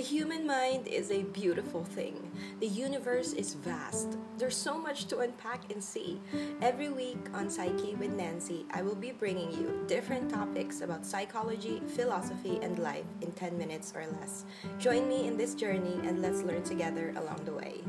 The human mind is a beautiful thing. The universe is vast. There's so much to unpack and see. Every week on Psyche with Nancy, I will be bringing you different topics about psychology, philosophy, and life in 10 minutes or less. Join me in this journey and let's learn together along the way.